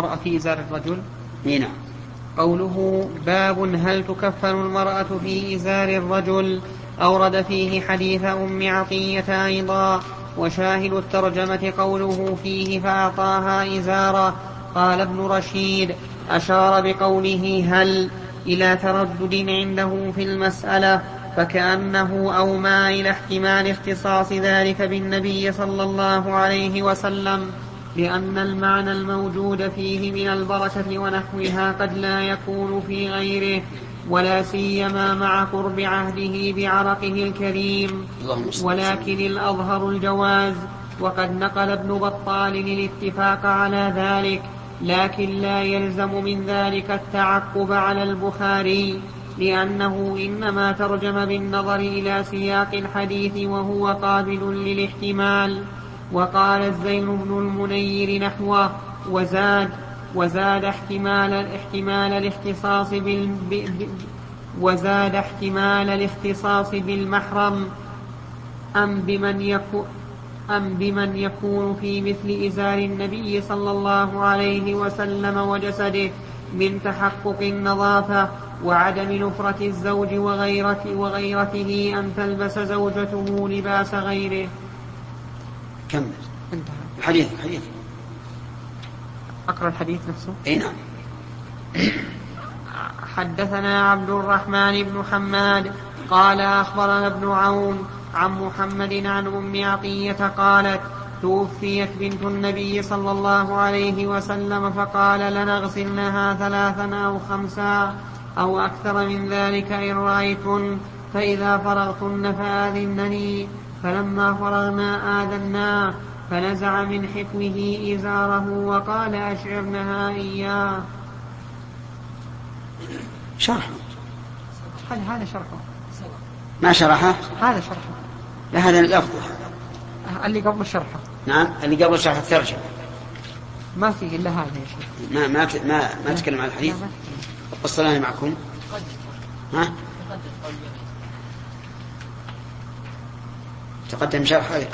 المرأة في إزار الرجل؟ نعم. قوله باب هل تكفن المرأة في إزار الرجل؟ أورد فيه حديث أم عطية أيضا وشاهد الترجمة قوله فيه فأعطاها إزارا قال ابن رشيد أشار بقوله هل إلى تردد عنده في المسألة فكأنه أومى إلى احتمال اختصاص ذلك بالنبي صلى الله عليه وسلم. لأن المعنى الموجود فيه من البركة ونحوها قد لا يكون في غيره ولا سيما مع قرب عهده بعرقه الكريم. ولكن الأظهر الجواز وقد نقل ابن بطال الاتفاق على ذلك لكن لا يلزم من ذلك التعقب على البخاري لأنه إنما ترجم بالنظر إلى سياق الحديث وهو قابل للاحتمال. وقال الزين بن المنير نحوه وزاد وزاد احتمال احتمال الاختصاص بال وزاد احتمال الاختصاص بالمحرم. أم بمن يكون أم بمن يكون في مثل إزار النبي صلى الله عليه وسلم وجسده من تحقق النظافة وعدم نفرة الزوج وغيرته, وغيرته أن تلبس زوجته لباس غيره. كمل. انتهى. الحديث الحديث. أقرأ الحديث نفسه. أي نعم. حدثنا عبد الرحمن بن حماد قال أخبرنا ابن عون عن محمد عن أم عطية قالت توفيت بنت النبي صلى الله عليه وسلم فقال لنغسلنها ثلاثا أو خمسا أو أكثر من ذلك إن رأيتن فإذا فرغتن فآذنني. فلما فرغنا آذناه فنزع من حكمه إزاره وقال أشعرنها إياه. شرح. هذا هذا شرحه ما شرحه؟ هذا شرحه لا هذا لفظه اللي قبل شرحه نعم اللي قبل شرح الترجمة. ما فيه إلا هذا يا شيخ. ما ما ما ما تكلم عن الحديث؟ والصلاة معكم. ها؟ تقدم شرح هذا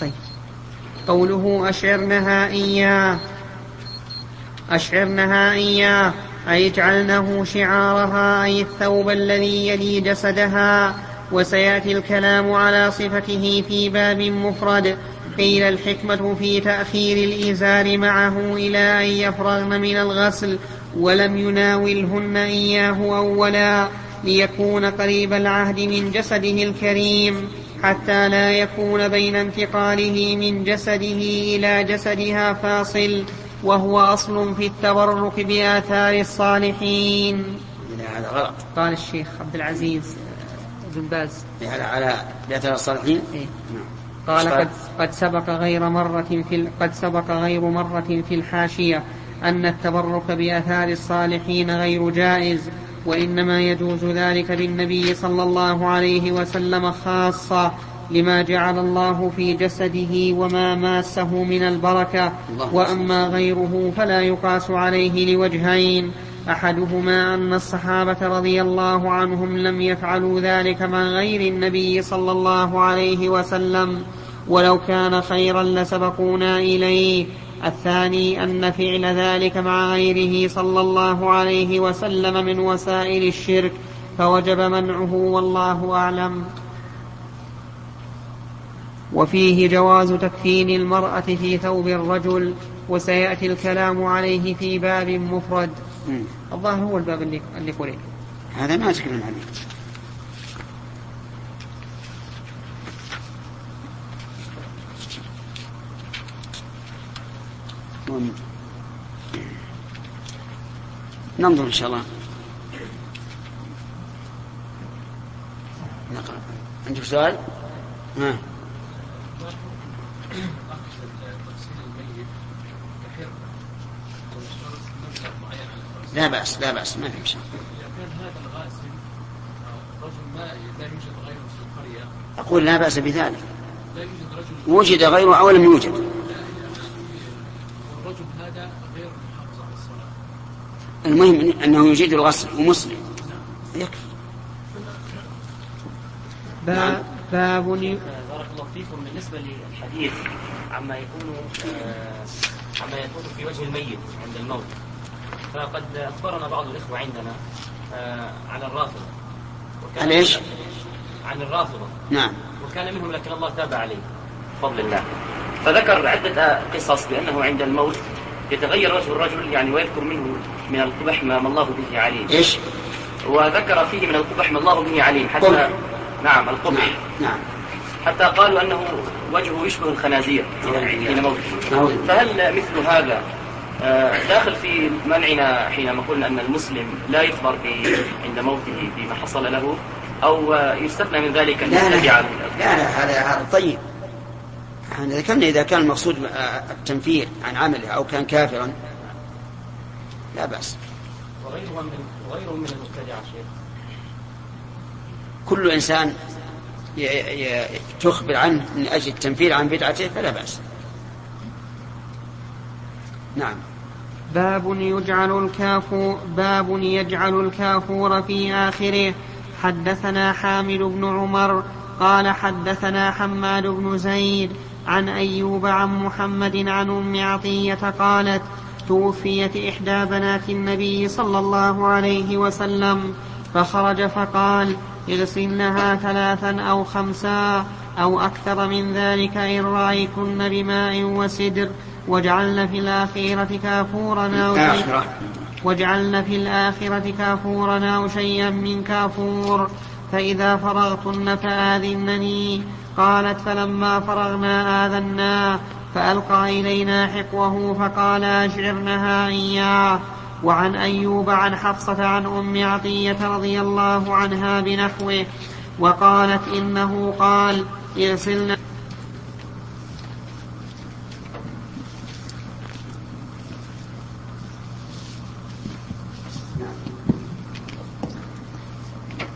طيب. قوله أشعرنها إياه. أشعرنها إياه. أي اجعلنه شعارها أي الثوب الذي يلي جسدها. وسيأتي الكلام على صفته في باب مفرد. قيل الحكمة في تأخير الإزار معه إلى أن يفرغن من الغسل. ولم يناولهن إياه أولا ليكون قريب العهد من جسده الكريم حتى لا يكون بين انتقاله من جسده إلى جسدها فاصل وهو أصل في التبرك بآثار الصالحين. هذا غلط. قال الشيخ عبد العزيز بن باز. على على بآثار الصالحين؟ إيه؟ نعم. قال قد, قد سبق غير مرة في قد سبق غير مرة في الحاشية أن التبرك بآثار الصالحين غير جائز وإنما يجوز ذلك بالنبي صلى الله عليه وسلم خاصة لما جعل الله في جسده وما ماسه من البركة. وأما غيره فلا يقاس عليه لوجهين. أحدهما أن الصحابة رضي الله عنهم لم يفعلوا ذلك مع غير النبي صلى الله عليه وسلم. ولو كان خيرا لسبقونا إليه. الثاني أن فعل ذلك مع غيره صلى الله عليه وسلم من وسائل الشرك فوجب منعه والله أعلم. وفيه جواز تكفين المرأة في ثوب الرجل وسيأتي الكلام عليه في باب مفرد. الظاهر هو الباب اللي اللي قرئ هذا ما تكلم عليه. ننظر إن شاء الله نقرأ عندك سؤال؟ ها. لا بأس لا بأس ما في مشكلة. هذا الغاسل رجل لا يوجد غيره في القرية أقول لا بأس بذلك. لا يوجد رجل وجد غيره أو لم يوجد. والرجل هذا غير محافظ على الصلاة. المهم أنه يجيد الغسل ومسلم. يكفي. باب باب الله فيكم. بالنسبة للحديث عما يكون آه عما يكون في وجه الميت عند الموت. فقد أخبرنا بعض الإخوة عندنا آه عن الرافضة. عن إيش؟ عن الرافضة. نعم. وكان منهم لكن الله تاب عليه. بفضل الله. فذكر عدة قصص بأنه عند الموت يتغير وجه الرجل يعني ويذكر منه من القبح ما الله به عليم. إيش؟ وذكر فيه من القبح ما الله به عليم. حتى قبح. نعم القبح. نعم نعم. حتى قالوا أنه وجهه يشبه الخنازير حين موته. نعوذ. فهل مثل هذا آه، داخل في منعنا حينما قلنا أن المسلم لا يخبر عند موته بما حصل له أو يستثنى من ذلك لا لا. لا لا هذا هذا طيب. إحنا ذكرنا إذا كان المقصود آه، التنفير عن عمله أو كان كافرا. لا بأس. وغيرهم من من المبتدع كل انسان تخبر عنه من أجل التنفير عن بدعته فلا بأس. نعم. باب يجعل الكافور باب يجعل الكافور في آخره. حدثنا حامد بن عمر قال حدثنا حماد بن زيد عن أيوب عن محمد عن أم عطية قالت توفيت إحدى بنات النبي صلى الله عليه وسلم. فخرج فقال اغسلنها ثلاثا أو خمسا أو أكثر من ذلك إن رأيتن بماء وسدر. واجعلن في الآخرة كافورا أو شيئا آخرة واجعلن في الآخرة كافورا أو شيئا من كافور. فإذا فرغتن فآذنني. قالت فلما فرغنا آذنا فألقى إلينا حقوه فقال أشعرنها إياه وعن أيوب عن حفصة عن أم عطية رضي الله عنها بنحوه وقالت إنه قال اغسلن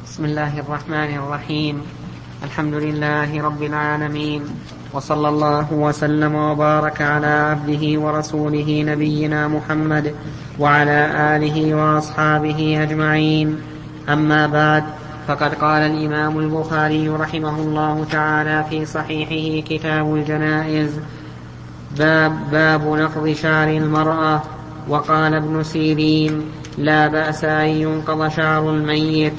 بسم الله الرحمن الرحيم. الحمد لله رب العالمين وصلى الله وسلم وبارك على عبده ورسوله نبينا محمد وعلى آله وأصحابه أجمعين. أما بعد فقد قال الإمام البخاري رحمه الله تعالى في صحيحه كتاب الجنائز باب باب نقض شعر المرأة. وقال ابن سيرين لا بأس أن ينقض شعر الميت.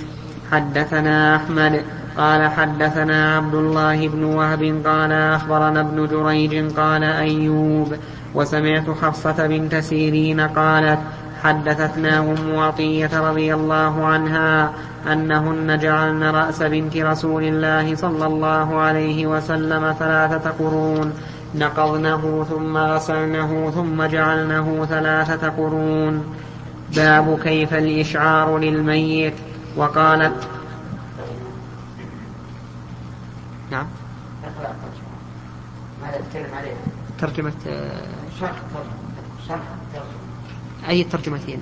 حدثنا أحمد قال حدثنا عبد الله بن وهب قال أخبرنا ابن جريج قال أيوب وسمعت حفصة بنت سيرين قالت حدثتنا أم عطية رضي الله عنها أنهن جعلن رأس بنت رسول الله صلى الله عليه وسلم ثلاثة قرون نقضنه ثم غسلنه ثم جعلنه ثلاثة قرون. باب كيف الإشعار للميت؟ وقالت نعم. ماذا تتكلم عليه؟ ترجمة شرح شرح أي الترجمتين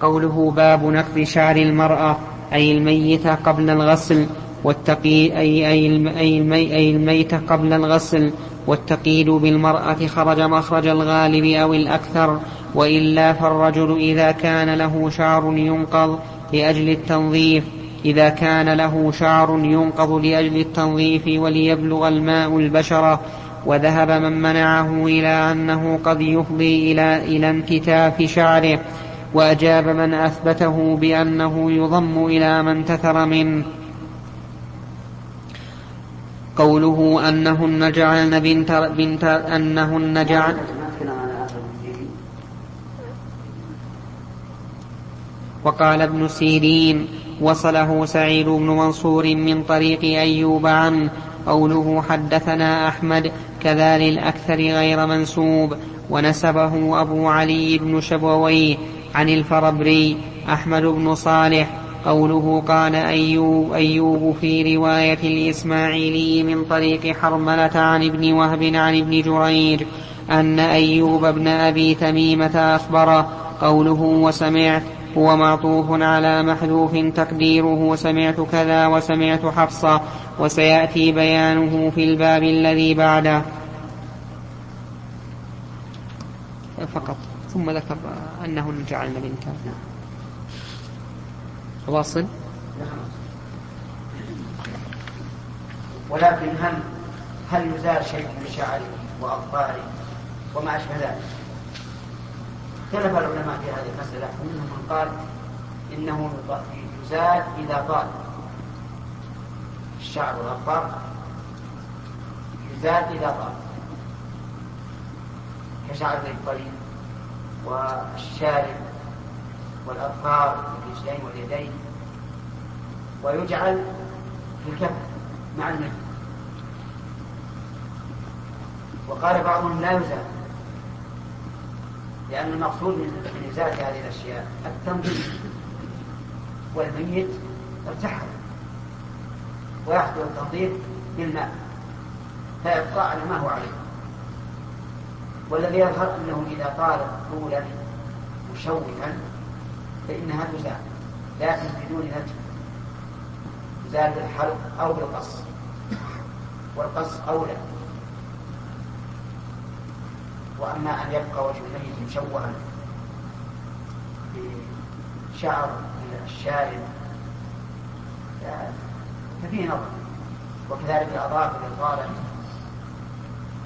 قوله باب نقض شعر المرأة أي الميتة قبل الغسل. والتقي أي أي الم- أي المي أي الميت قبل الغسل والتقييد بالمرأة خرج مخرج الغالب أو الأكثر وإلا فالرجل إذا كان له شعر ينقض لأجل التنظيف. إذا كان له شعر ينقض لأجل التنظيف وليبلغ الماء البشرة وذهب من منعه إلى أنه قد يفضي إلى إلى انكتاف شعره. وأجاب من أثبته بأنه يضم إلى ما انتثر منه. قوله أنهن جعلن بنت, بنت أنهن جعل ما تكلم عن آخر المسلمين وقال ابن سيرين وصله سعيد بن منصور من طريق أيوب عنه قوله حدثنا أحمد كذا للأكثر غير منسوب ونسبه أبو علي بن شبويه عن الفربري أحمد بن صالح قوله قال أيوب, أيوب في رواية الإسماعيلي من طريق حرملة عن ابن وهب عن ابن جريج أن أيوب بن أبي تميمة أخبره قوله وسمعت هو معطوف على محذوف تقديره سمعت كذا وسمعت حفصة وسيأتي بيانه في الباب الذي بعده. فقط ثم ذكر أنهن جعلن بنتا واصل. ولكن هل هل يزال شيء من شعره وأظفاره وما أشبه ذلك؟ اختلف العلماء في هذه المسألة ومنهم من قال إنه يزال إذا طال الشعر والأظفار يزال إذا طال كشعر الطريق والشارب والأظفار والرجلين واليدين ويجعل في الكف مع المجد وقال بعضهم لا يزال لأن المقصود من إزالة هذه الأشياء التنظيف والميت ارتحل ويحصل التنظيف بالماء فيبقى على ما هو عليه. والذي يظهر أنه إذا طالت طولا مشوها فإنها تزال لكن بدون نتف تزال بالحلق أو بالقص. والقص أولى. وأما أن يبقى وجه الميت مشوها بشعر الشارب ففيه نظر. وكذلك الأظافر الغالة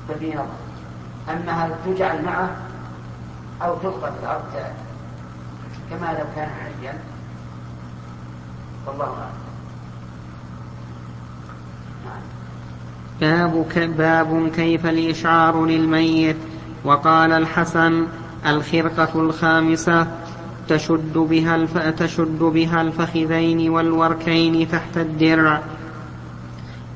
ففيه نظر. أما هل تجعل معه أو تلقى في الأرض؟ كما لو كان حيا والله أعلم. باب باب كيف الإشعار للميت. وقال الحسن الخرقة الخامسة تشد بها الف... تشد بها الفخذين والوركين تحت الدرع.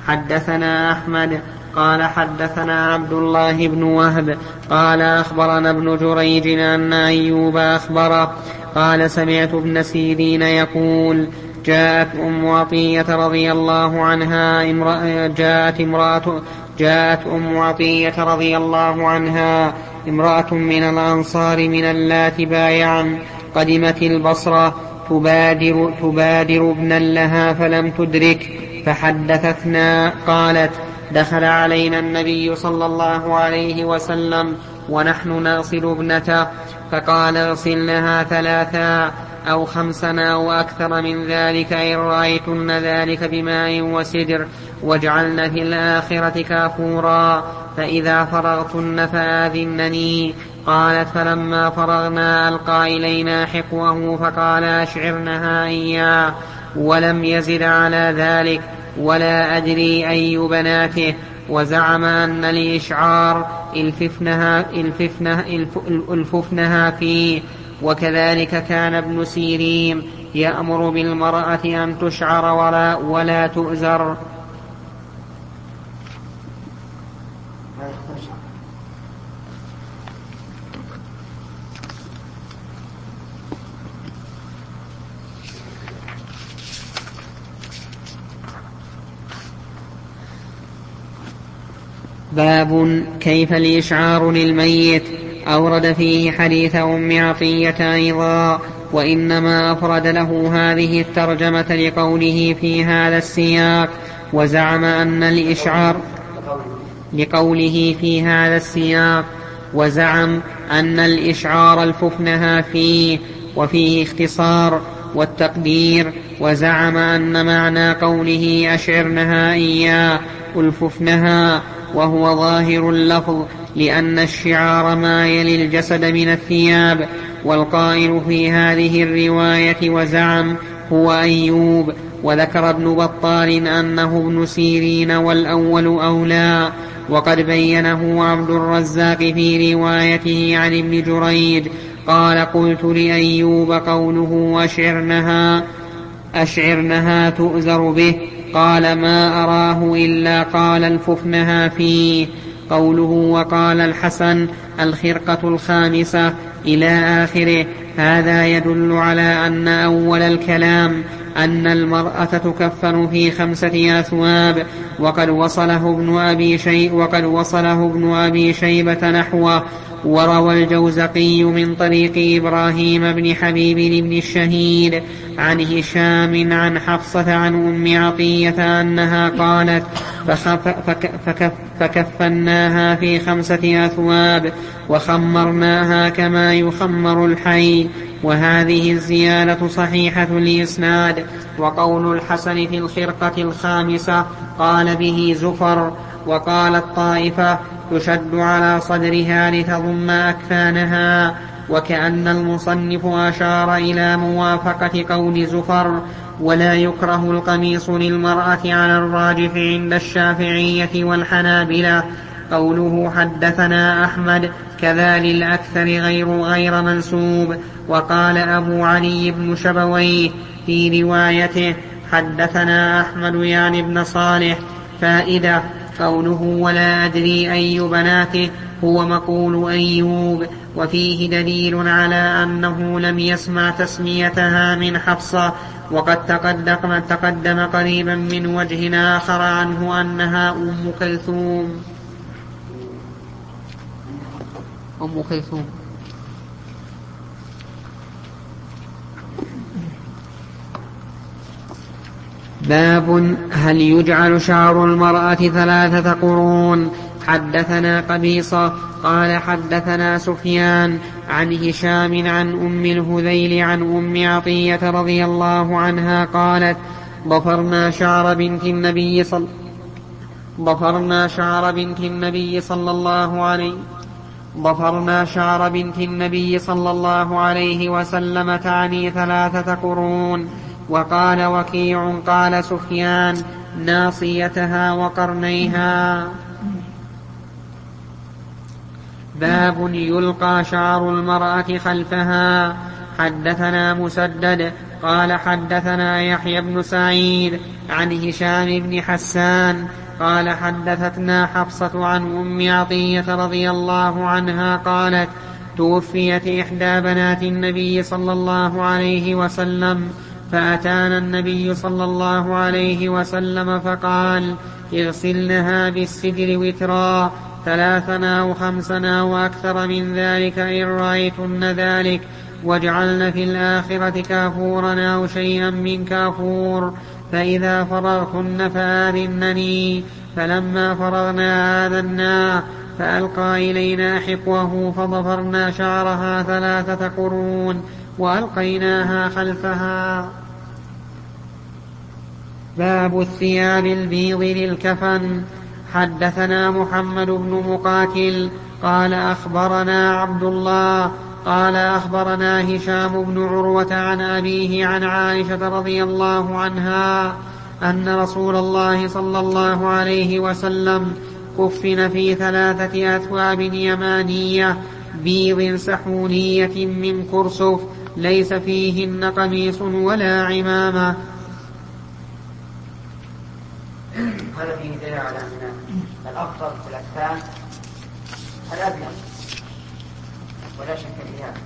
حدثنا أحمد قال حدثنا عبد الله بن وهب قال أخبرنا ابن جريج أن أيوب أخبره قال سمعت ابن سيرين يقول جاءت أم عطية رضي الله عنها امرأة جاءت امرأة جاءت أم عطية رضي الله عنها امرأة من الأنصار من اللات بايعا قدمت البصرة تبادر تبادر ابنا لها فلم تدرك فحدثتنا قالت دخل علينا النبي صلى الله عليه وسلم ونحن نغسل ابنته فقال اغسلنها ثلاثا أو خمسا أو أكثر من ذلك إن رأيتن ذلك بماء وسدر واجعلن في الآخرة كافورا فإذا فرغتن فآذنني قالت فلما فرغنا ألقى إلينا حقوه فقال أشعرنها إياه ولم يزد على ذلك ولا أدري أي بناته وزعم أن الإشعار الففنها, الففنها, الففنها فيه. وكذلك كان ابن سيرين يأمر بالمرأة أن تشعر ولا, ولا تؤزر. باب كيف الإشعار للميت؟ أورد فيه حديث أم عطية أيضا وإنما أفرد له هذه الترجمة لقوله في هذا السياق وزعم أن الإشعار لقوله في هذا السياق وزعم أن الإشعار الففنها فيه وفيه اختصار والتقدير وزعم أن معنى قوله أشعرنها إياه ألففنها وهو ظاهر اللفظ لأن الشعار ما يلي الجسد من الثياب والقائل في هذه الرواية وزعم هو أيوب. وذكر ابن بطال أنه ابن سيرين والأول أولى. وقد بينه عبد الرزاق في روايته عن ابن جريج قال قلت لأيوب قوله أشعرنها أشعرنها تؤزر به. قال ما أراه إلا قال الففنها فيه. قوله وقال الحسن الخرقة الخامسة إلى آخره. هذا يدل على أن أول الكلام أن المرأة تكفن في خمسة أثواب. وقد وصله ابن أبي شيء وقد وصله ابن أبي شيبة نحوه. وروى الجوزقي من طريق إبراهيم بن حبيب بن الشهيد عن هشام عن حفصة عن أم عطية أنها قالت فكف فكفناها في خمسة أثواب وخمرناها كما يخمر الحي وهذه الزيادة صحيحة الإسناد وقول الحسن في الخرقة الخامسة قال به زفر وقالت طائفة تشد على صدرها لتضم أكفانها وكأن المصنف أشار إلى موافقة قول زفر ولا يكره القميص للمرأة على الراجح عند الشافعية والحنابلة قوله حدثنا أحمد كذا للأكثر غير غير منسوب وقال أبو علي بن شبويه في روايته حدثنا أحمد يعني بن صالح فائدة قوله ولا أدري أي بناته هو مقول أيوب. وفيه دليل على أنه لم يسمع تسميتها من حفصة. وقد تقدم, تقدم قريبا من وجه آخر عنه أنها أم كلثوم. أم كلثوم. باب هل يجعل شعر المرأة ثلاثة قرون؟ حدثنا قبيصة قال حدثنا سفيان عن هشام عن أم الهذيل عن أم عطية رضي الله عنها قالت ضفرنا شعر بنت النبي صلى ضفرنا شعر بنت النبي صلى الله عليه ضفرنا شعر بنت النبي صلى الله عليه وسلم تعني ثلاثة قرون. وقال وكيع قال سفيان ناصيتها وقرنيها. باب يلقى شعر المرأة خلفها. حدثنا مسدد قال حدثنا يحيى بن سعيد عن هشام بن حسان قال حدثتنا حفصة عن أم عطية رضي الله عنها قالت توفيت إحدى بنات النبي صلى الله عليه وسلم فأتانا النبي صلى الله عليه وسلم فقال اغسلنها بالسدر وترا ثلاثنا وخمسنا وأكثر من ذلك إن رأيتن ذلك واجعلن في الآخرة كافورا أو شيئا من كافور فإذا فرغتن فآذنني فلما فرغنا آذنا فألقى إلينا حقوه فضفرنا شعرها ثلاثة قرون وألقيناها خلفها. باب الثياب البيض للكفن. حدثنا محمد بن مقاتل قال أخبرنا عبد الله قال أخبرنا هشام بن عروة عن أبيه عن عائشة رضي الله عنها أن رسول الله صلى الله عليه وسلم كفن في ثلاثة أثواب يمانية بيض سحونية من كرسف ليس فيهن قميص ولا عمامة هذا فيه دليل على أن الأفضل في الأكفان الأبيض. ولا شك في هذا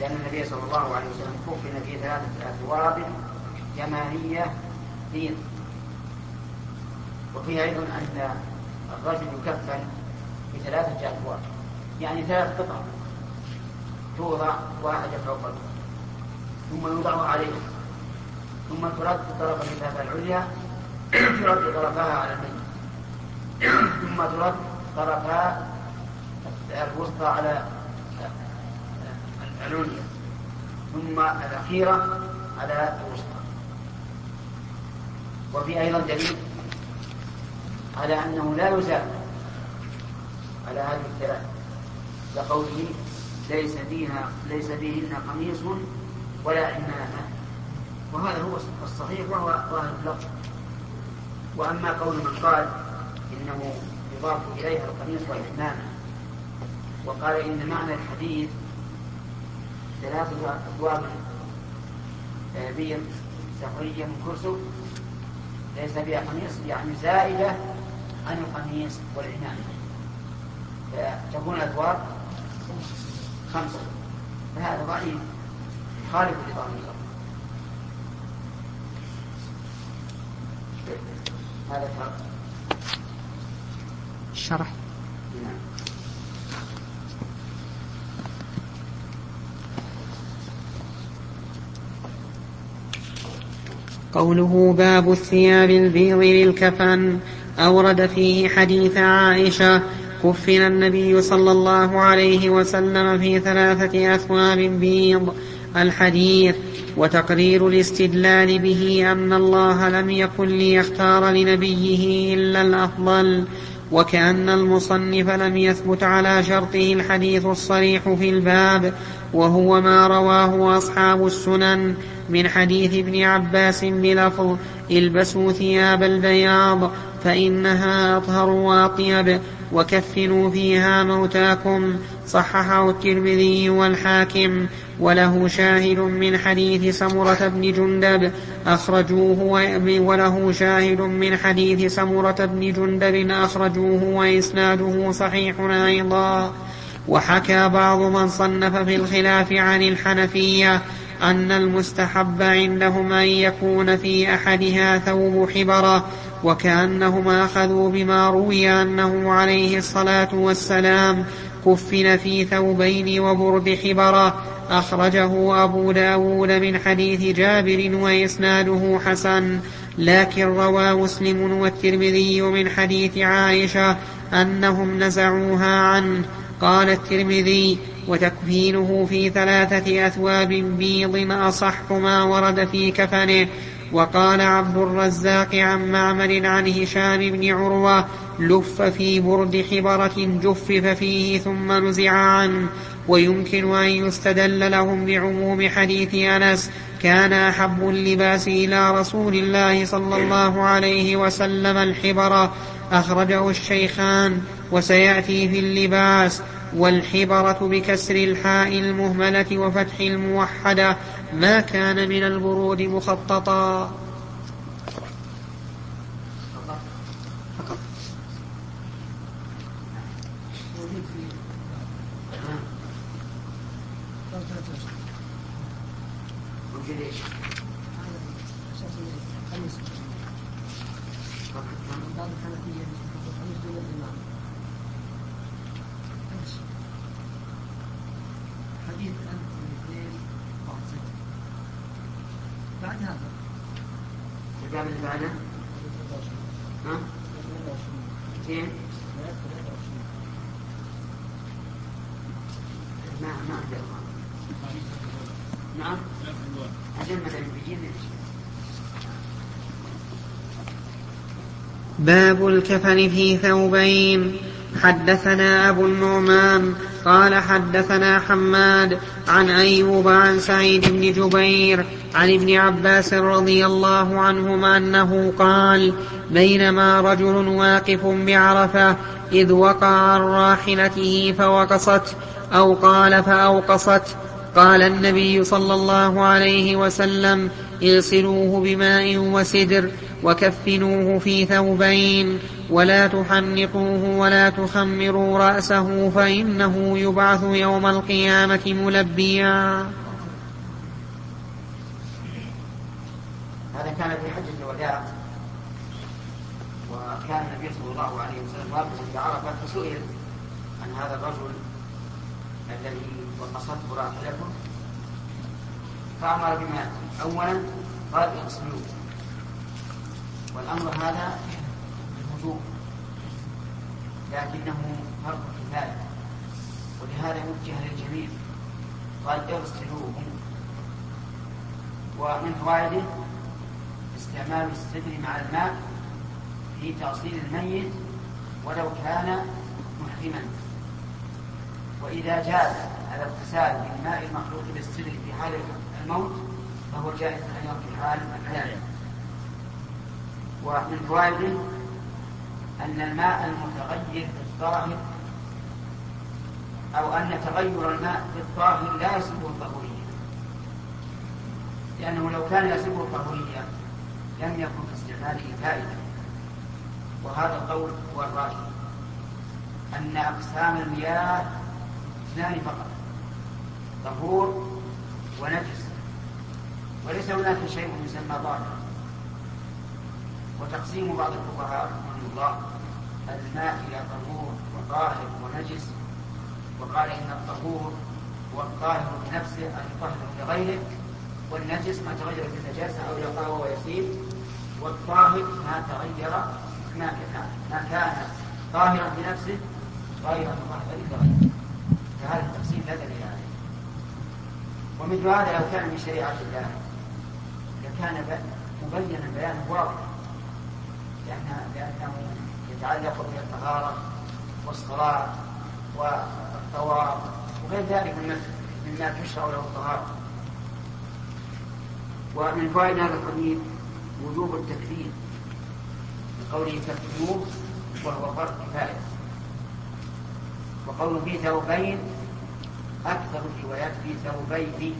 لأن النبي صلى الله عليه وسلم كفن في ثلاثة أثواب يمانية بيض وفيه أيضا أن الرجل يكفن في ثلاثة أثواب يعني ثلاث قطع توضع واحدة فوق الأخرى ثم يوضع عليه ثم ترد طرف الكتابة العليا ترد طرفها على الميت ثم ترد طرفها الوسطى على العليا ثم الأخيرة على الوسطى وفي أيضا دليل على أنه لا يزال على هذه الثلاث لقوله ليس فيها ليس فيهن قميص ولا عمامة وهذا هو الصحيح وهو ظاهر اللفظ وأما قول من قال إنه يضاف إليها القميص والعمامة وقال إن معنى الحديث ثلاثة أبواب بيض سحرية من كرسف ليس فيها قميص يعني زائدة عن القميص والعمامة فتكون الأبواب خمسة. فهذا ضعيف خالف لظاهر هذا الفرق الشرح نعم. قوله باب الثياب البيض للكفن أورد فيه حديث عائشة كفن النبي صلى الله عليه وسلم في ثلاثة أثواب بيض. الحديث وتقرير الاستدلال به أن الله لم يكن ليختار لنبيه إلا الأفضل وكأن المصنف لم يثبت على شرطه الحديث الصريح في الباب وهو ما رواه أصحاب السنن من حديث ابن عباس بلفظ البسوا ثياب البياض فإنها أطهر وأطيب وكفنوا فيها موتاكم صححه الترمذي والحاكم. وله شاهد من حديث سمرة بن جندب أخرجوه وله شاهد من حديث سمرة بن جندب أخرجوه وإسناده صحيح أيضا. وحكى بعض من صنف في الخلاف عن الحنفية أن المستحب عندهم أن يكون في أحدها ثوب حبرة وكأنهم أخذوا بما روي أنه عليه الصلاة والسلام كفن في ثوبين وبرد حبرة. أخرجه أبو داود من حديث جابر وإسناده حسن لكن روى مسلم والترمذي من حديث عائشة أنهم نزعوها عنه. قال الترمذي وتكفينه في ثلاثة أثواب بيض أصح ما ورد في كفنه. وقال عبد الرزاق عن معمر عن هشام بن عروة لف في برد حبرة جفف فيه ثم نزع عنه. ويمكن أن يستدل لهم بعموم حديث أنس كان أحب اللباس إلى رسول الله صلى الله عليه وسلم الحبرة أخرجه الشيخان وسيأتي في اللباس. والحبرة بكسر الحاء المهملة وفتح الموحدة. ما كان من البرود مخططا. الكفن في ثوبين. حدثنا أبو النعمان قال حدثنا حماد عن أيوب عن سعيد بن جبير عن ابن عباس رضي الله عنهما أنه قال بينما رجل واقف بعرفة إذ وقع عن راحلته فوقصت أو قال فأوقصت قال النبي صلى الله عليه وسلم اغسلوه بماء وسدر وكفنوه في ثوبين ولا تحنقوه ولا تخمروا رأسه فإنه يبعث يوم القيامة ملبيا. هذا كان في حجة الوداع وكان النبي صلى الله عليه وسلم واقفا بعرفة فسئل عن هذا الرجل الذي وقصته راحلته فأمر بما أولا قال اغسلوه. والأمر هذا بالوجوب لكنه فرض كفاية ولهذا وجه للجميع. قال اغسلوه. ومن فوائده استعمال السدر مع الماء في تغسيل الميت ولو كان محرما. وإذا جاز الاغتسال بالماء المخلوق بالسدر في حال الموت فهو جائز أيضا في حال الحياة. ومن فوائده أن الماء المتغير في الظاهر أو أن تغير الماء في الظاهر لا يسبه الطهورية. لأنه لو كان يسبه الطهورية لم يكن في استعماله فائدة. وهذا القول هو الراجح أن أقسام المياه اثنان فقط. طهور ونجس وليس هناك شيء يسمى ظاهر وتقسيم بعض الفقهاء رحمه الله الماء إلى طهور وطاهر ونجس وقال إن الطهور هو الطاهر بنفسه أن يطهر لغيره والنجس ما تغير في النجاسة أو يقاوى ويسير والطاهر ما تغير ما كان ما كان طاهرا بنفسه غير مطهر لغيره. فهذا التقسيم لا دليل عليه ومثل هذا لو كان من شريعة الله. لكان مبينا بيانا واضحا لأنه يتعلق بالطهارة والصلاة والطواف وغير ذلك مما تشرع له الطهارة. ومن فوائد هذا الحديث وجوب التكفير. لقوله تكفيروه وهو فرق كفاية. وقوله في ثوبين أكثر الروايات في ثوبين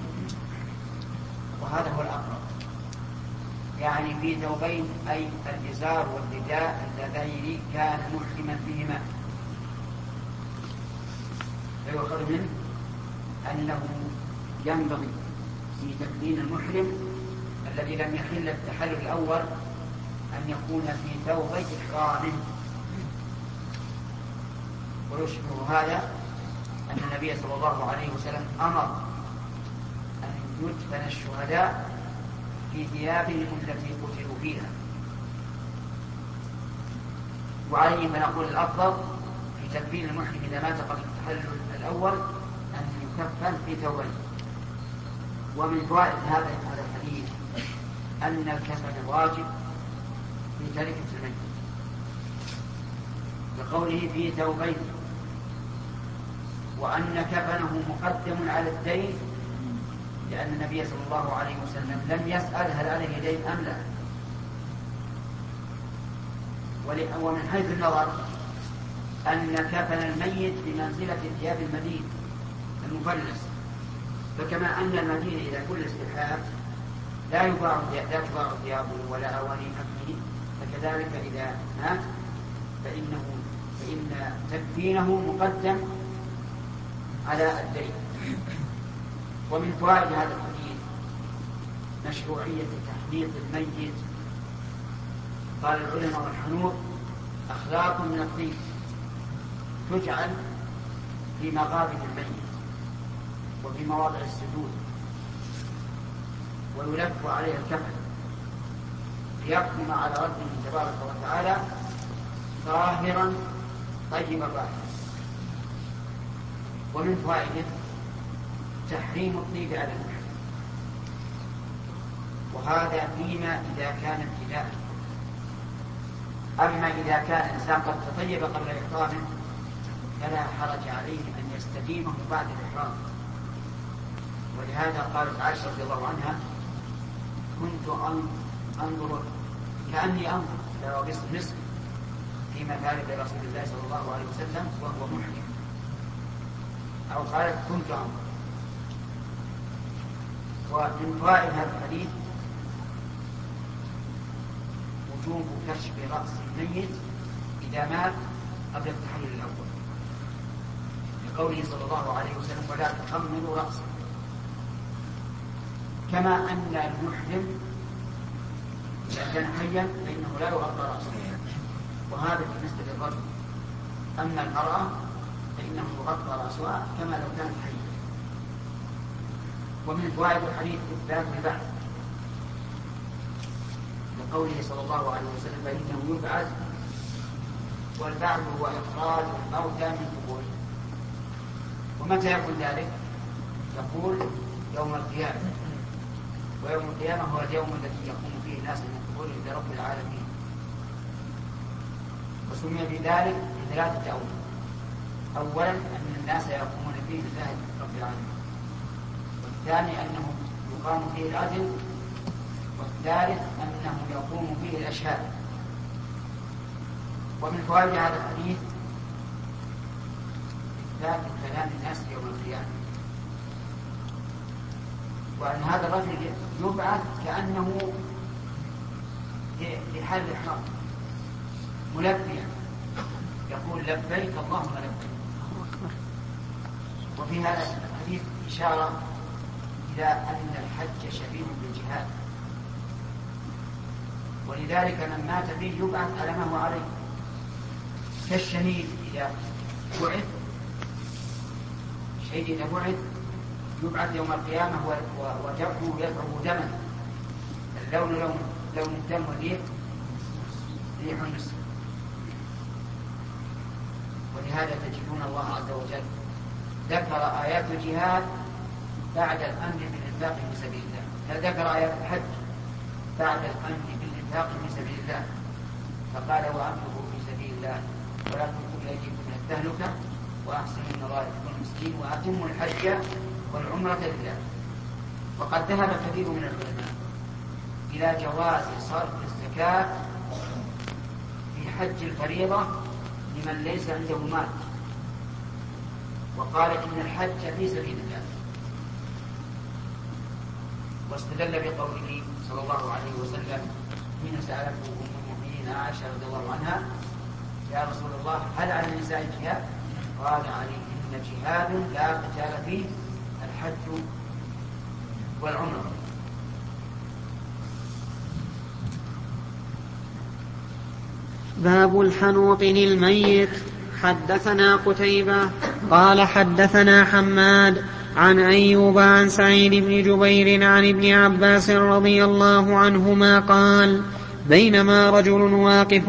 وهذا هو الأقرب. يعني في ثوبين أي الإزار والرداء اللذين كان محرما بهما. فيؤخذ منه. أنه ينبغي في تكليم المحرم الذي لم يحل التحلل الأول أن يكون في ثوبي إحرامه ويشبه هذا أن النبي صلى الله عليه وسلم أمر أن يدفن الشهداء في ثيابهم التي قتلوا فيها. وعليه فنقول الأفضل في تكفين المحرم إذا مات قبل التحلل الأول أن يكفن في ثوبين ومن فوائد هذا هذا الحديث أن الكفن واجب في تركة الميت لقوله في ثوبين وأن كفنه مقدم على الدين لأن النبي صلى الله عليه وسلم لم يسأل هل عليه دين أم لا. ومن حيث النظر أن كفن الميت بمنزلة ثياب المدين المفلس. فكما أن المدين إذا فلس بالحال لا يباع لا تباع ثيابه ولا أواني حمله. فكذلك إذا مات فإنه فإن تكفينه مقدم على الدين ومن فوائد هذا الحديث مشروعية تحنيط الميت. قال العلماء والحنوط أخلاق من الطيب تجعل في مغابر الميت وفي مواضع السجود. ويلف عليها الكفن ليقدم على ربه تبارك وتعالى طاهرا طيب الرائحة ومن فوائده تحريم الطيب على المحرم. وهذا فيما إذا كان ابتداء. أما إذا كان الإنسان قد تطيب قبل إحرامه فلا حرج عليه أن يستديمه بعد الإحرام. ولهذا قالت عائشة رضي الله عنها كنت أنظر كأني أنظر إلى رئيس مصر في مثالب رسول الله صلى الله عليه وسلم وهو محرم. أو قالت كنت أنظر ومن فوائد هذا الحديث وجوب كشف رأس الميت إذا مات قبل التحلل الأول. لقوله صلى الله عليه وسلم ولا تخمروا رأسه كما أن المحرم إذا كان حيا فإنه لا يغطى رأسه. وهذا بالنسبة للرجل أما المرأة فإنه يغطى رأسها كما لو كانت حية ومن فوائد الحديث إثبات البحث. لقوله صلى الله عليه وسلم فإنه يبعث والبعث هو إخراج الموتى من قبورهم ومتى يكون ذلك؟ يقول يوم القيامة. ويوم القيامة هو اليوم الذي يقوم فيه الناس من قبورهم لرب العالمين. وسمي بذلك لثلاثة أوجه. أولا أن الناس يقومون فيه لله رب العالمين. والثاني أنه يقام فيه العدل. والثالث أنه يقوم فيه الأشهاد. ومن فوائد هذا الحديث إثبات كلام الناس يوم القيامة. وأن هذا الرجل يبعث كأنه في حال الإحرام. ملبيا. يقول لبيك اللهم لبيك. وفي هذا الحديث إشارة إلى أن الحج شبيه بالجهاد. ولذلك من مات فيه يبعث على ما هو عليه. كالشهيد إذا بعث شهيد إذا بعث يبعث يوم القيامة وجرحه يذهب دما. اللون لون لون الدم والريح ريح المسك ولهذا تجدون الله عز وجل ذكر آيات الجهاد بعد الأمر بالإنفاق في سبيل الله. ذكر آيات الحج بعد الأمر بالإنفاق في سبيل الله؟ فقال وأنفقوا في سبيل الله. ولا تلقوا بأيديكم من التهلكة وأحسنوا إن الله المسكين وأتموا الحج والعمرة لله. وقد ذهب كثير من العلماء إلى جواز صرف الزكاة في حج الفريضة لمن ليس عنده مال. وقال إن الحج في سبيل الله. واستدل بقوله صلى الله عليه وسلم حين سألته أم المؤمنين عائشة رضي الله عنها يا رسول الله هل على النساء جهاد؟ قال عليهن جهاد لا قتال فيه الحج والعمرة. باب الحنوط للميت. حدثنا قتيبة قال حدثنا حماد عن أيوب عن سعيد بن جبير عن ابن عباس رضي الله عنهما قال بينما رجل واقف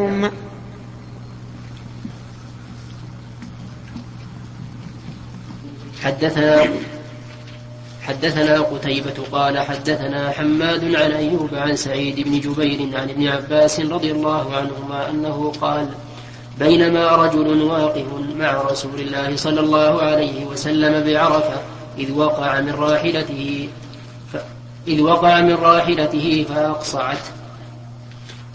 حدثنا حدثنا قتيبة قال حدثنا حماد عن أيوب عن سعيد بن جبير عن ابن عباس رضي الله عنهما أنه قال بينما رجل واقف مع رسول الله صلى الله عليه وسلم بعرفة إذ وقع من راحلته ف... إذ وقع من راحلته فأقصعت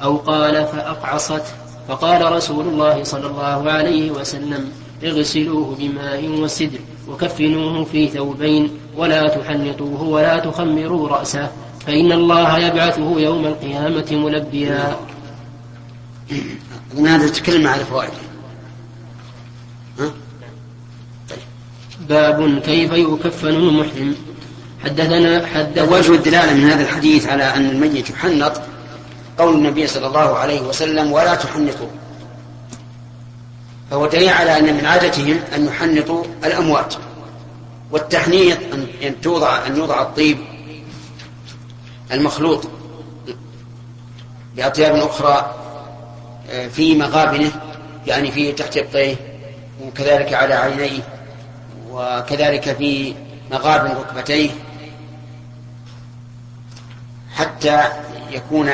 أو قال فأقعصت. فقال رسول الله صلى الله عليه وسلم اغسلوه بماء وسدر وكفنوه في ثوبين ولا تحنطوه ولا تخمروا رأسه فإن الله يبعثه يوم القيامة ملبيا. هذا تتكلم على الفوائد. باب كيف يكفن المحرم. حدثنا حدثنا وجه الدلالة من هذا الحديث على أن الميت يحنط. قول النبي صلى الله عليه وسلم ولا تحنطوا. فهو دليل على أن من عادتهم أن يحنطوا الأموات. والتحنيط أن توضع أن يوضع الطيب المخلوط بأطياب أخرى آه، في مغابنه يعني في تحت إبطيه وكذلك على عينيه وكذلك في مغابن ركبتيه حتى يكون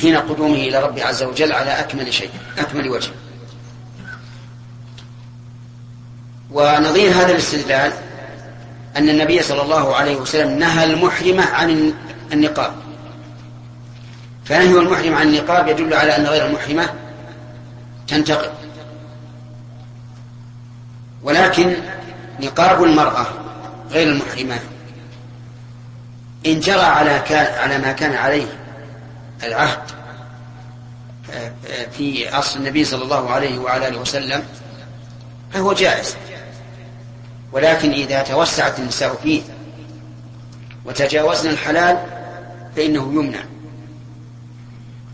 حين قدومه إلى ربه عز وجل على أكمل شيء أكمل وجه. ونظير هذا الاستدلال أن النبي صلى الله عليه وسلم نهى المحرمة عن النقاب. فنهي المحرم عن النقاب يدل على أن غير المحرمة تنتقل. ولكن نقاب المرأة غير المحرمة إن جرى على كان على ما كان عليه العهد في عصر النبي صلى الله عليه وعلى آله وسلم فهو جائز. ولكن إذا توسعت النساء فيه وتجاوزنا الحلال فإنه يمنع.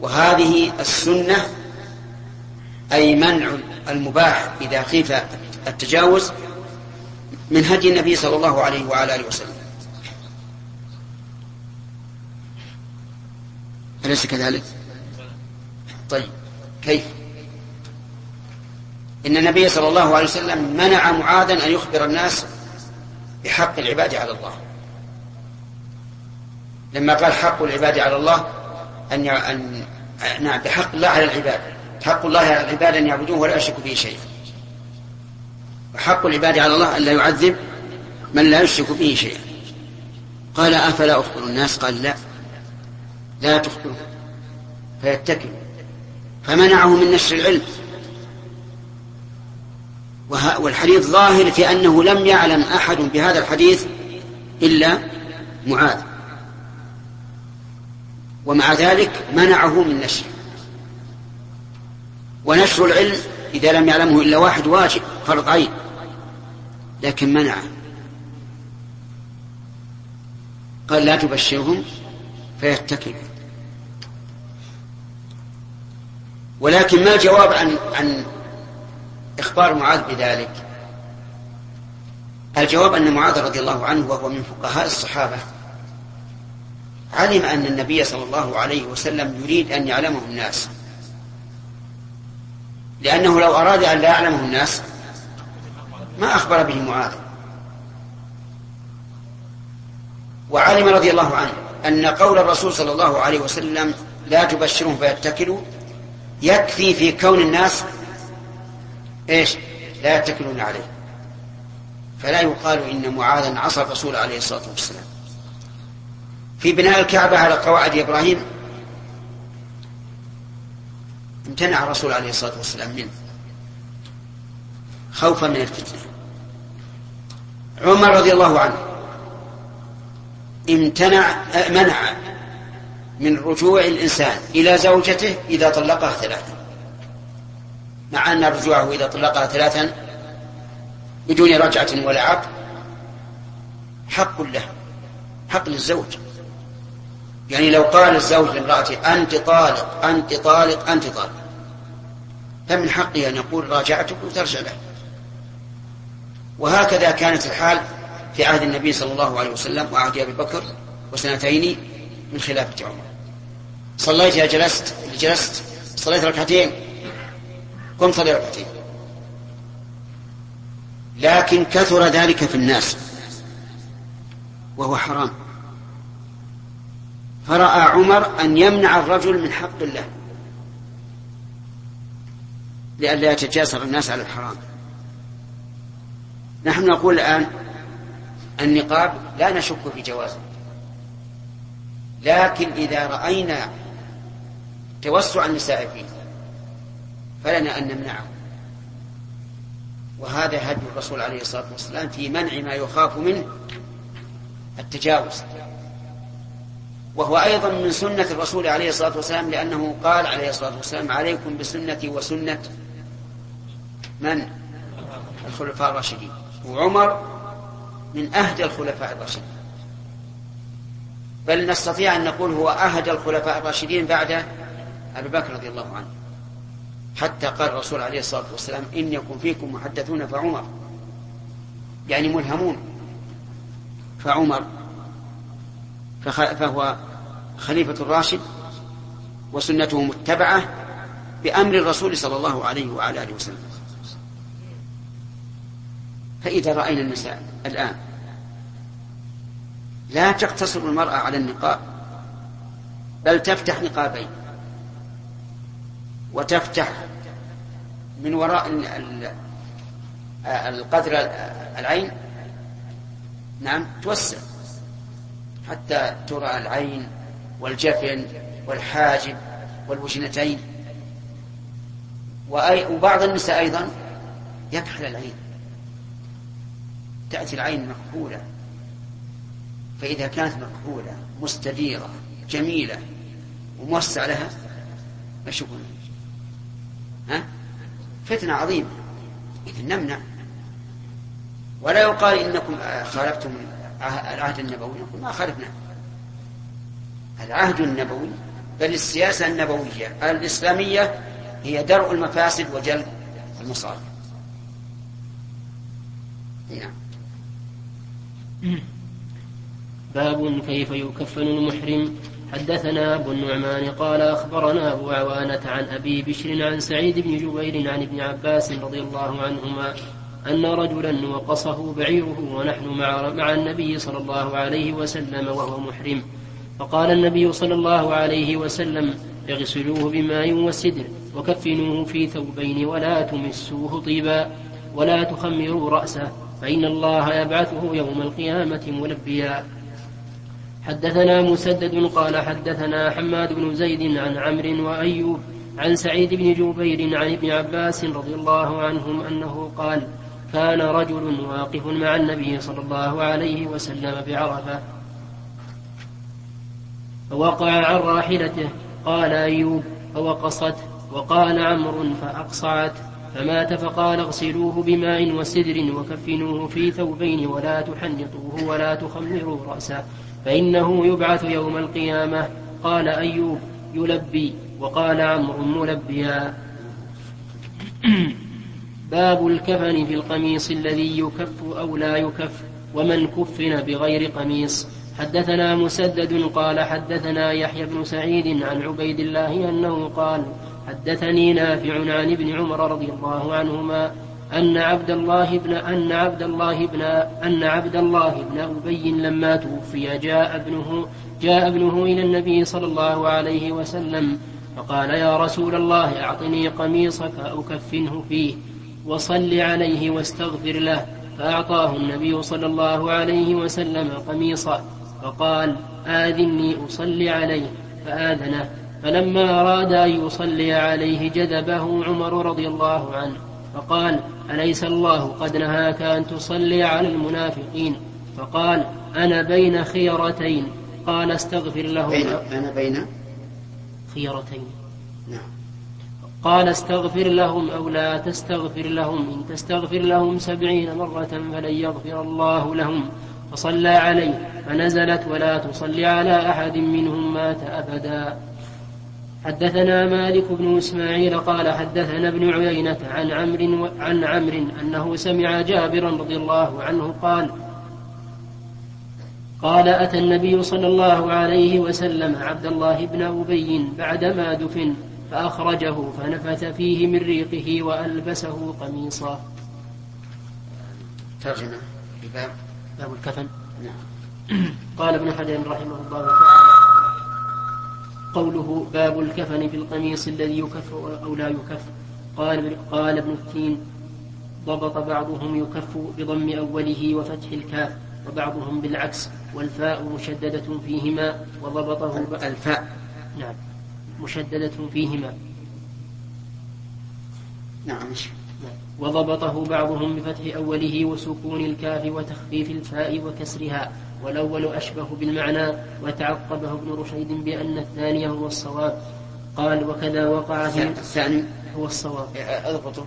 وهذه السنة أي منع المباح إذا خيف التجاوز من هدي النبي صلى الله عليه وعلى آله وسلم أليس كذلك؟ طيب كيف؟ إن النبي صلى الله عليه وسلم منع معاذا أن يخبر الناس بحق العباد على الله لما قال حق العباد على الله أن أن نعم بحق الله على العباد. حق الله على العباد أن يعبدوه ولا يشركوا به شيئا. وحق العباد على الله أن لا يعذب من لا يشرك به شيئا. قال أفلا أخبر الناس؟ قال لا. لا تخبروا فيتكل فمنعه من نشر العلم. والحديث ظاهر في أنه لم يعلم أحد بهذا الحديث إلا معاذ. ومع ذلك منعه من نشره ونشر العلم إذا لم يعلمه إلا واحد واجب فرض عين. لكن منعه قال لا تبشرهم فيتكلوا ولكن ما الجواب عن عن إخبار معاذ بذلك؟ الجواب أن معاذ رضي الله عنه وهو من فقهاء الصحابة علم أن النبي صلى الله عليه وسلم يريد أن يعلمه الناس. لأنه لو أراد أن لا يعلمه الناس ما أخبر به معاذ. وعلم رضي الله عنه أن قول الرسول صلى الله عليه وسلم لا تبشرهم فيتكلوا يكفي في كون الناس إيش؟ لا يتكلون عليه. فلا يقال إن معاذا عصى الرسول عليه الصلاة والسلام. في بناء الكعبة على قواعد إبراهيم. امتنع الرسول عليه الصلاة والسلام منه. خوفا من الفتنة. عمر رضي الله عنه امتنع منع من رجوع الإنسان إلى زوجته إذا طلقها ثلاثا. مع أن رجوعه إذا طلقها ثلاثا بدون رجعة ولا عقد حق له حق للزوج. يعني لو قال الزوج لامرأته أنت طالق أنت طالق أنت طالق. فمن حقه أن يقول راجعتك وترجع له. وهكذا كانت الحال في عهد النبي صلى الله عليه وسلم وعهد أبي بكر وسنتين من خلافة عمر. صليت يا جلست جلست. صليت ركعتين. قم صلي ركعتين لكن كثر ذلك في الناس. وهو حرام. فرأى عمر أن يمنع الرجل من حق الله. لئلا يتجاسر الناس على الحرام. نحن نقول الآن النقاب لا نشك في جوازه. لكن إذا رأينا توسع النساء فيه فلنا أن نمنعه. وهذا هدي الرسول عليه الصلاة والسلام في منع ما يخاف منه التجاوز. وهو أيضا من سنة الرسول عليه الصلاة والسلام لأنه قال عليه الصلاة والسلام عليكم بسنتي وسنة من؟ الخلفاء الراشدين. وعمر من أهدى الخلفاء الراشدين. بل نستطيع أن نقول هو أهدى الخلفاء الراشدين بعد أبي بكر رضي الله عنه. حتى قال الرسول عليه الصلاة والسلام إن يكن فيكم محدثون فعمر. يعني ملهمون. فعمر فهو خليفة الراشد وسنته متبعة بأمر الرسول صلى الله عليه وعلى آله وسلم. فإذا رأينا النساء الآن لا تقتصر المرأة على النقاب بل تفتح نقابين. وتفتح من وراء القدر العين نعم توسع. حتى ترى العين والجفن والحاجب والوجنتين. وبعض النساء أيضا يكحل العين. تأتي العين مكحولة فإذا كانت مكحولة مستديرة جميلة وموسع لها إيش؟ ها؟ فتنة عظيمة. إذا نمنع. ولا يقال إنكم خالفتم العهد النبوي نقول ما خالفنا. العهد النبوي بل السياسة النبوية الإسلامية هي درء المفاسد وجلب المصالح. نعم. باب كيف يكفن المحرم. حدثنا أبو النعمان قال أخبرنا أبو عوانة عن أبي بشر عن سعيد بن جبير عن ابن عباس رضي الله عنهما أن رجلا وقصه بعيره ونحن مع, مع النبي صلى الله عليه وسلم وهو محرم. فقال النبي صلى الله عليه وسلم اغسلوه بماء وسدر وكفنوه في ثوبين ولا تمسوه طيبا ولا تخمروا رأسه فإن الله يبعثه يوم القيامة ملبيا. حدثنا مسدد قال حدثنا حماد بن زيد عن عمرو وأيوب عن سعيد بن جبير عن ابن عباس رضي الله عنهم أنه قال كان رجل واقف مع النبي صلى الله عليه وسلم بعرفة. فوقع عن راحلته قال أيوب فوقصت وقال عمرو فأقصعت. فمات فقال اغسلوه بماء وسدر وكفنوه في ثوبين ولا تحنطوه ولا تخمروا رأسه فإنه يبعث يوم القيامة. قال أيوب يلبي. وقال عمرو ملبيا. باب الكفن في القميص الذي يكف أو لا يكف ومن كفن بغير قميص. حدثنا مسدد قال حدثنا يحيى بن سعيد عن عبيد الله أنه قال حدثني نافع عن ابن عمر رضي الله عنهما أن عبد الله بن أن عبد الله بن أن عبد الله بن أبي لما توفي جاء ابنه جاء ابنه إلى النبي صلى الله عليه وسلم فقال يا رسول الله أعطني قميصك أكفنه فيه. وصل عليه واستغفر له فأعطاه النبي صلى الله عليه وسلم قميصا فقال آذني أصلي عليه فآذنه. فلما أراد أن يصلي عليه جذبه عمر رضي الله عنه فقال أليس الله قد نهاك أن تصلي على المنافقين؟ فقال أنا بين خيرتين. قال استغفر لهم بين أنا بين خيرتين. نعم. قال استغفر لهم أو لا تستغفر لهم إن تستغفر لهم سبعين مرة فلن يغفر الله لهم. فصلى عليه فنزلت ولا تصلي على أحد منهم مات أبدا. حدثنا مالك بن إسماعيل قال حدثنا ابن عيينة عن عمرو عن عمرو أنه سمع جابرا رضي الله عنه قال قال أتى النبي صلى الله عليه وسلم عبد الله بن أبي بعدما دفن. فأخرجه فنفث فيه من ريقه وألبسه قميصا. ترجمة باب؟ باب الكفن. نعم. قال ابن حجر رحمه الله تعالى قوله باب الكفن في القميص الذي يكف أو لا يكف. قال قال ابن التين ضبط بعضهم يكف بضم أوله وفتح الكاف وبعضهم بالعكس والفاء مشددة فيهما وضبطه الفاء. نعم. مشددة فيهما. نعم. وضبطه بعضهم بفتح أوله وسكون الكاف وتخفيف الفاء وكسرها والأول أشبه بالمعنى وتعقبه ابن رشيد بأن الثاني هو الصواب. قال وكذا وقع في الثاني هو الصواب. أضبطه.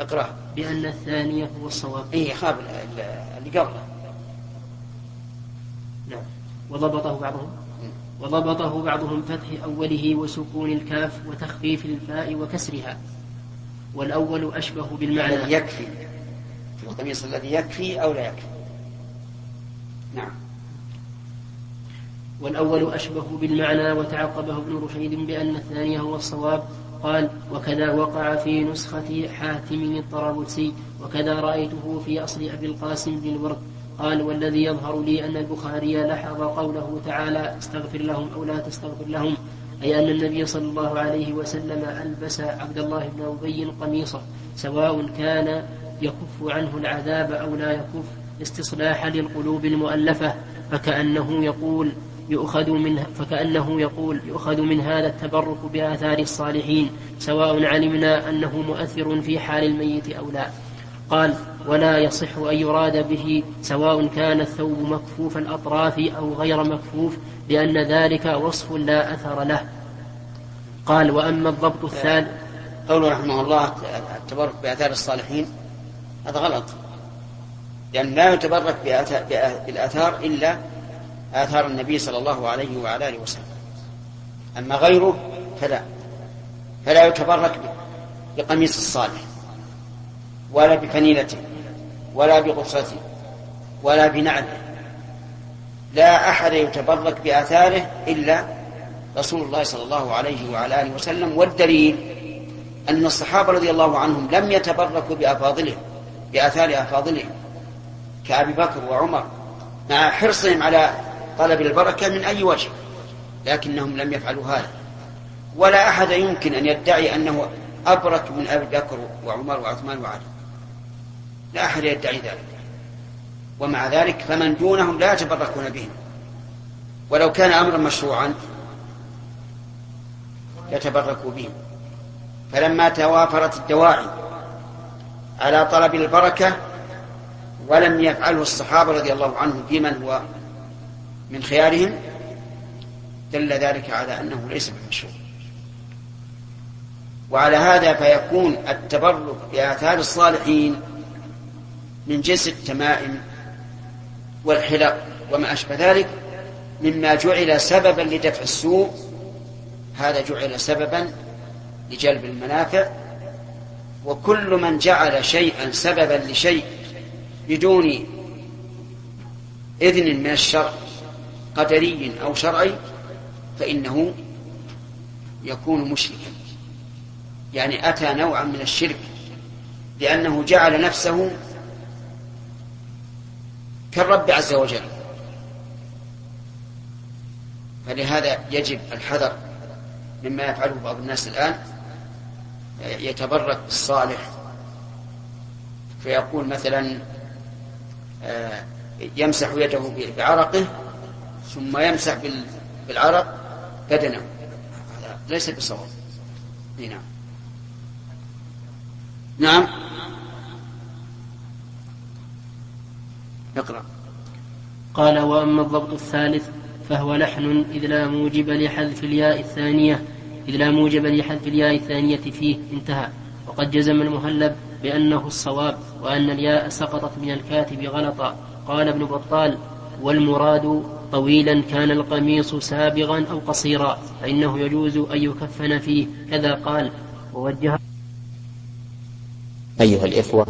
اقرأ بأن الثاني هو الصواب. اي خاب اللي قبله. نعم. وضبطه بعضهم. وضبطه بعضهم فتح أوله وسكون الكاف وتخفيف الفاء وكسرها والأول أشبه بالمعنى. يكفي. في القميص الذي يكفي أو لا يكفي. نعم. والأول أشبه بالمعنى وتعقبه ابن رشيد بأن الثاني هو الصواب. قال وكذا وقع في نسخة حاتم الطرابلسي وكذا رأيته في أصل أبي القاسم بن الورد قال والذي يظهر لي أن البخاري لحظ قوله تعالى استغفر لهم أو لا تستغفر لهم أي أن النبي صلى الله عليه وسلم ألبس عبد الله بن أبي قميصه سواء كان يكف عنه العذاب أو لا يكف استصلاحا للقلوب المؤلفة فكأنه يقول يؤخذ من فكأنه يقول يؤخذ من هذا التبرك بآثار الصالحين سواء علمنا أنه مؤثر في حال الميت أو لا. قال ولا يصح أن يراد به سواء كان الثوب مكفوف الأطراف أو غير مكفوف لأن ذلك وصف لا أثر له. قال وأما الضبط الثالث قوله رحمه الله التبرك بآثار الصالحين هذا غلط. لأن لا يتبرك بالآثار إلا آثار النبي صلى الله عليه وعلى آله وسلم. أما غيره فلا. فلا يتبرك بقميص الصالح. ولا بفنيلته ولا بغصته ولا بنعله. لا أحد يتبرك بآثاره إلا رسول الله صلى الله عليه وعلى آله وسلم. والدليل أن الصحابة رضي الله عنهم لم يتبركوا بأفاضلهم بآثار أفاضلهم كأبي بكر وعمر مع حرصهم على طلب البركة من أي وجه لكنهم لم يفعلوا هذا. ولا أحد يمكن أن يدعي أنه أبرك من أبي بكر وعمر وعثمان وعلي. لا أحد يدعي ذلك. ومع ذلك فمن دونهم لا يتبركون بهم. ولو كان أمرا مشروعا يتبركوا بهم. فلما توافرت الدواعي على طلب البركة ولم يفعله الصحابة رضي الله عنهم في من هو من خيارهم دل ذلك على أنه ليس بمشروع. وعلى هذا فيكون التبرك بآثار الصالحين من جنس التمائم والحلق وما أشبه ذلك مما جعل سببا لدفع السوء. هذا جعل سببا لجلب المنافع. وكل من جعل شيئا سببا لشيء بدون إذن من الشرع قدري أو شرعي فإنه يكون مشركا. يعني أتى نوعا من الشرك لأنه جعل نفسه كالرب عز وجل. فلهذا يجب الحذر مما يفعله بعض الناس الآن. يتبرك بالصالح فيقول مثلا آه، يمسح يده بعرقه ثم يمسح بالعرق بدنه. هذا ليس بصواب. نعم. نعم؟ اقرأ. قال وأما الضبط الثالث فهو لحن إذ لا موجب لحذف الياء الثانية إذ لا موجب لحذف الياء الثانية فيه انتهى. وقد جزم المهلب بأنه الصواب وأن الياء سقطت من الكاتب غلطا. قال ابن بطال والمراد طويلا كان القميص سابغا أو قصيرا فإنه يجوز أن يكفن فيه. كذا قال. ووجه أيها الإخوة